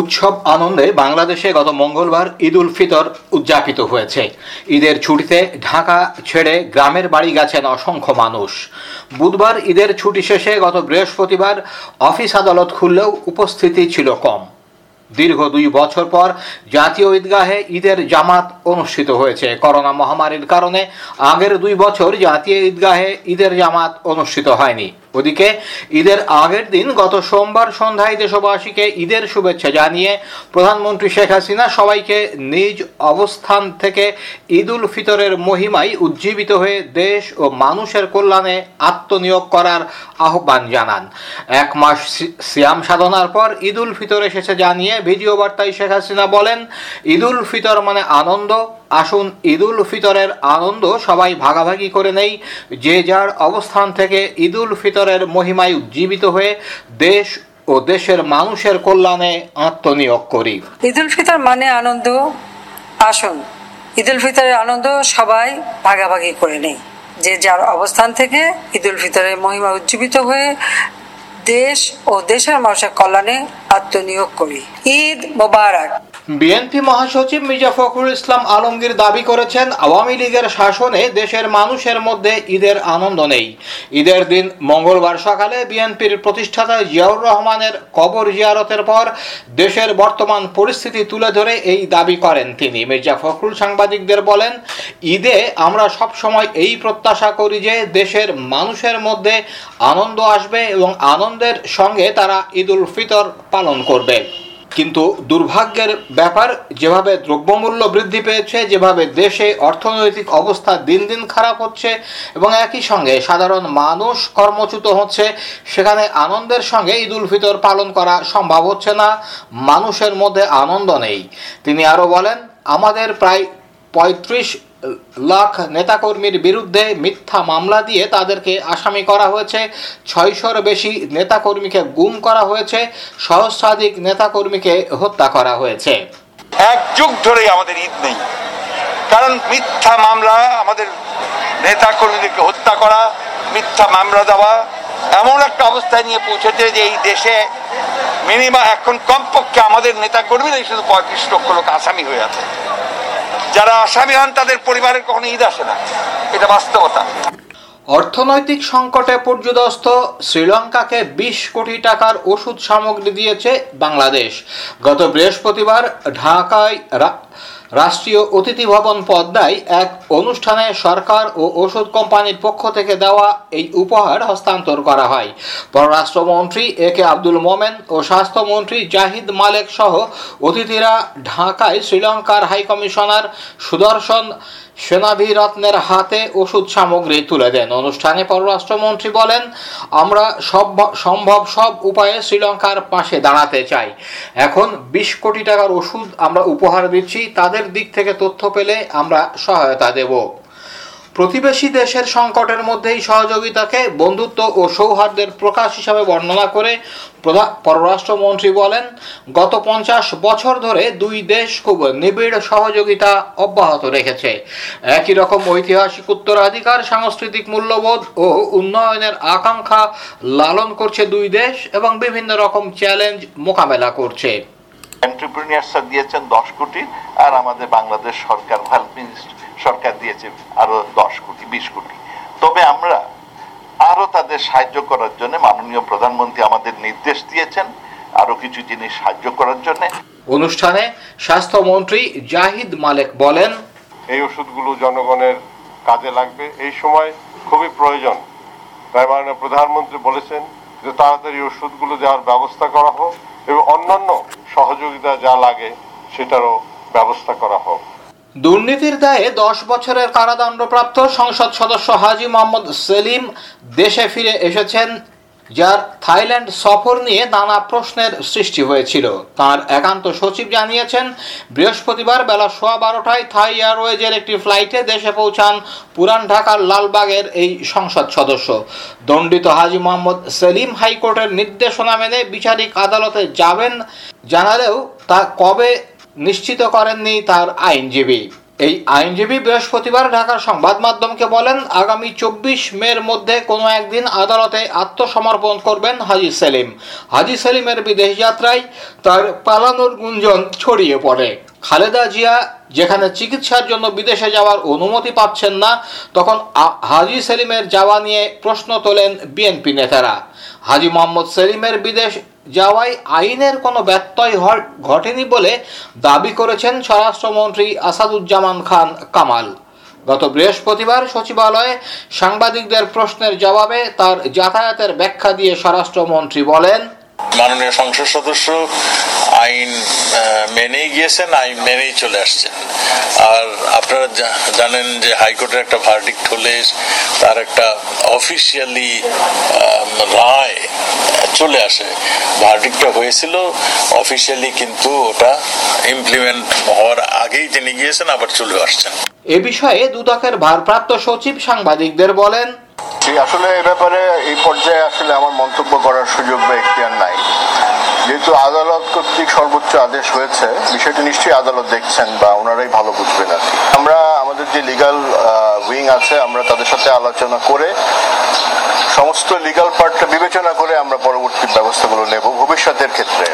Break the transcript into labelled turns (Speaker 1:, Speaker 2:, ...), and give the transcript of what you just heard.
Speaker 1: উৎসব আনন্দে বাংলাদেশে গত মঙ্গলবার ঈদ উল ফিতর উদযাপিত হয়েছে। ঈদের ছুটিতে ঢাকা ছেড়ে গ্রামের বাড়ি গেছেন অসংখ্য মানুষ। বুধবার ঈদের ছুটি শেষে গত বৃহস্পতিবার অফিস আদালত খুললেও উপস্থিতি ছিল কম। দীর্ঘ দুই বছর পর জাতীয় ঈদগাহে ঈদের জামাত অনুষ্ঠিত হয়েছে। করোনা মহামারীর কারণে আগের দুই বছর জাতীয় ঈদগাহে ঈদের জামাত অনুষ্ঠিত হয়নি। ওদিকে ঈদের আগের দিন গত সোমবার সন্ধ্যায় দেশবাসীকে ঈদের শুভেচ্ছা জানিয়ে প্রধানমন্ত্রী শেখ হাসিনা সবাইকে নিজ অবস্থান থেকে ঈদ উল ফিতরের মহিমায় উজ্জীবিত হয়ে দেশ ও মানুষের কল্যাণে আত্মনিয়োগ করার আহ্বান জানান। এক মাস সিয়াম সাধনার পর ঈদ উল ফিতর এসেছে জানিয়ে ভিডিও বার্তায় শেখ হাসিনা বলেন, ঈদ উল ফিতর মানে আনন্দ আসুন ঈদ উল ফিতরের আনন্দ সবাই ভাগাভাগি করে নেই। যে যার অবস্থান থেকে ঈদ উল ফিতরের মহিমায় উজ্জীবিত হয়ে দেশ ও দেশের মানুষের কল্যাণে আত্মনিয়োগ করি।
Speaker 2: ঈদ উল ফিতর মানে আনন্দ? আসুন ঈদ উল ফিতরের আনন্দ সবাই ভাগাভাগি করে নেই। যে যার অবস্থান থেকে ঈদ উল ফিতরের মহিমা উজ্জীবিত হয়ে দেশ ও দেশের মানুষের কল্যাণে আত্মনিয়োগ করি। ঈদ মোবারক।
Speaker 1: বিএনপি মহাসচিব মির্জা ফখরুল ইসলাম আলমগীর দাবি করেছেন, আওয়ামী লীগের শাসনে দেশের মানুষের মধ্যে ঈদের আনন্দ নেই। ঈদের দিন মঙ্গলবার সকালে বিএনপির প্রতিষ্ঠাতা জিয়াউর রহমানের কবর জিয়ারতের পর দেশের বর্তমান পরিস্থিতি তুলে ধরে এই দাবি করেন তিনি। মির্জা ফখরুল সাংবাদিকদের বলেন, ঈদে আমরা সব সময় এই প্রত্যাশা করি যে দেশের মানুষের মধ্যে আনন্দ আসবে এবং আনন্দের সঙ্গে তারা ঈদ উল ফিতর পালন করবে। কিন্তু দুর্ভাগ্যের ব্যাপার, যেভাবে দ্রব্যমূল্য বৃদ্ধি পেয়েছে, যেভাবে দেশে অর্থনৈতিক অবস্থা দিন দিন খারাপ হচ্ছে, এবং একই সঙ্গে সাধারণ মানুষ কর্মচ্যুত হচ্ছে, সেখানে আনন্দের সঙ্গে ঈদ উল ফিতর পালন করা সম্ভব হচ্ছে না। মানুষের মধ্যে আনন্দ নেই। তিনি আরও বলেন, আমাদের প্রায় পঁয়ত্রিশ লাখ নেতাকর্মীর বিরুদ্ধে মিথ্যা মামলা দিয়ে তাদেরকে আসামি করা হয়েছে। ছয়শোর বেশি নেতাকর্মীকে গুম করা হয়েছে। সহস্রাধিক নেতাকর্মীকে হত্যা করা হয়েছে।
Speaker 3: এক যুগ ধরেই আমাদের ঈদ নেই। কারণ মিথ্যা মামলা, আমাদের নেতাকর্মীদেরকে হত্যা করা, মিথ্যা মামলা দেওয়া, এমন একটা অবস্থায় নিয়ে পৌঁছেছে যে এই দেশে মিনিমাম এখন কমপক্ষে আমাদের নেতা কর্মীরাই শুধু পঁয়ত্রিশ লক্ষ লোক আসামি হয়ে আছে। যারা আসামি হন, তাদের পরিবারের কখনো ঈদ আসে না। এটা বাস্তবতা।
Speaker 1: অর্থনৈতিক সংকটে পর্যদস্ত শ্রীলঙ্কাকে বিশ কোটি টাকার ওষুধ সামগ্রী দিয়েছে বাংলাদেশ। গত বৃহস্পতিবার ঢাকায় রাষ্ট্রীয় অতিথি ভবন পদ্মায় এক অনুষ্ঠানে সরকার ও ওষুধ কোম্পানির পক্ষ থেকে দেওয়া এই উপহার হস্তান্তর করা হয়। পররাষ্ট্রমন্ত্রী এ কে আব্দুল মোমেন ও স্বাস্থ্যমন্ত্রী জাহিদ মালেক সহ অতিথিরা ঢাকায় শ্রীলঙ্কার হাইকমিশনার সুদর্শন সেনাভিরত্নের হাতে ওষুধ সামগ্রী তুলে দেন। অনুষ্ঠানে পররাষ্ট্রমন্ত্রী বলেন, আমরা সব সম্ভব সব উপায়ে শ্রীলঙ্কার পাশে দাঁড়াতে চাই। এখন বিশ কোটি টাকার ওষুধ আমরা উপহার দিচ্ছি, তাদের দিক থেকে তথ্য পেলে আমরা সহায়তা দেব। প্রতিবেশী দেশের সংকটের মধ্যেই সহযোগিতাকে বন্ধুত্ব ও সৌহার্দ্যের প্রকাশ হিসাবে বর্ণনা করে পররাষ্ট্রমন্ত্রী বলেন, গত পঞ্চাশ বছর ধরে দুই দেশ খুব নিবিড় সহযোগিতা অব্যাহত রেখেছে। একই রকম ঐতিহাসিক উত্তরাধিকার, সাংস্কৃতিক মূল্যবোধ ও উন্নয়নের আকাঙ্ক্ষা লালন করছে দুই দেশ এবং বিভিন্ন রকম চ্যালেঞ্জ মোকাবেলা করছে।
Speaker 4: এন্টারপ্রিনিয়ার্সরা দিয়েছেন দশ কোটি আর আমাদের বাংলাদেশ সরকার হেলথ সরকার দিয়েছে আরও দশ কোটি বিশ কোটি। তবে আমরা আরও তাদের সাহায্য করার জন্য মাননীয় প্রধানমন্ত্রী আমাদের নির্দেশ দিয়েছেন আরও কিছু জিনিস সাহায্য করার জন্য।
Speaker 1: অনুষ্ঠানে স্বাস্থ্যমন্ত্রী জাহিদ মালেক বলেন
Speaker 5: এই ওষুধগুলো জনগণের কাজে লাগবে। এই সময় খুবই প্রয়োজন। তাই মাননীয় প্রধানমন্ত্রী বলেছেন যে তাড়াতাড়ি ওষুধগুলো দেওয়ার ব্যবস্থা করা হোক এবং অন্যান্য সহযোগিতা যা লাগে সেটারও ব্যবস্থা করা হোক।
Speaker 1: দুর্নীতির দায়ে দশ বছরের কারাদণ্ডপ্রাপ্ত সংসদ সদস্য হাজি মোহাম্মদ সেলিম দেশে ফিরে এসেছেন, যার থাইল্যান্ড সফর নিয়ে নানা প্রশ্নের সৃষ্টি হয়েছিল। তার একান্ত সচিব জানিয়েছেন, বৃহস্পতিবার বেলা সোয়া বারোটায় থাই এয়ারওয়েজের একটি ফ্লাইটে দেশে পৌঁছান পুরান ঢাকার লালবাগের এই সংসদ সদস্য। দণ্ডিত হাজি মোহাম্মদ সেলিম হাইকোর্টের নির্দেশনা মেনে বিচারিক আদালতে যাবেন, জানালেও তা কবে নিশ্চিত করেননি তার আইনজীবী। এই আইনজীবী বৃহস্পতিবার ঢাকার সংবাদ মাধ্যমকে বলেন, আগামী চব্বিশ মের মধ্যে কোনো একদিন আদালতে আত্মসমর্পণ করবেন হাজি সেলিম। হাজি সেলিমের বিদেশ যাত্রায় তার পালানোর গুঞ্জন ছড়িয়ে পড়ে। খালেদা জিয়া যেখানে চিকিৎসার জন্য বিদেশে যাওয়ার অনুমতি পাচ্ছেন না, তখন হাজি সেলিমের যাওয়া নিয়ে প্রশ্ন তোলেন বিএনপি নেতারা। হাজি মোহাম্মদ সেলিমের বিদেশ যাওয়ায় আইনের কোনো ব্যত্যয় ঘটেনি বলে দাবি করেছেন স্বরাষ্ট্রমন্ত্রী আসাদুজ্জামান খান কামাল। গত বৃহস্পতিবার সচিবালয়ে সাংবাদিকদের প্রশ্নের জবাবে তার যাতায়াতের ব্যাখ্যা দিয়ে স্বরাষ্ট্রমন্ত্রী বলেন
Speaker 6: মাননীয় সংসদ সদস্য আইন মেনেই গিয়েছেন, আইন মেনেই চলে আসছেন। আর আপনারা জানেন যে হাইকোর্টের একটা ভার্ডিক্ট হলে তার একটা অফিসিয়ালি রায় চলে আসে। ভার্ডিক্টটা হয়েছিল অফিসিয়ালি কিন্তু ওটা ইমপ্লিমেন্ট হওয়ার আগেই তিনি গিয়েছেন, আবার চলে আসছেন।
Speaker 1: এ বিষয়ে দুদকের ভারপ্রাপ্ত সচিব সাংবাদিকদের বলেন
Speaker 7: আসলে এ ব্যাপারে এই পর্যায়ে আসলে আমার মন্তব্য করার সুযোগ বা এখতিয়ার নাই যেহেতু আদালত কর্তৃক সর্বোচ্চ আদেশ হয়েছে, বিষয়টি নিশ্চয়ই আদালত দেখছেন বা ওনারাই ভালো বুঝবেন আর। আমরা আমাদের যে লিগাল উইং আছে, আমরা তাদের সাথে আলোচনা করে সমস্ত লিগাল পার্টটা বিবেচনা করে আমরা পরবর্তী ব্যবস্থাগুলো নেব ভবিষ্যতের ক্ষেত্রে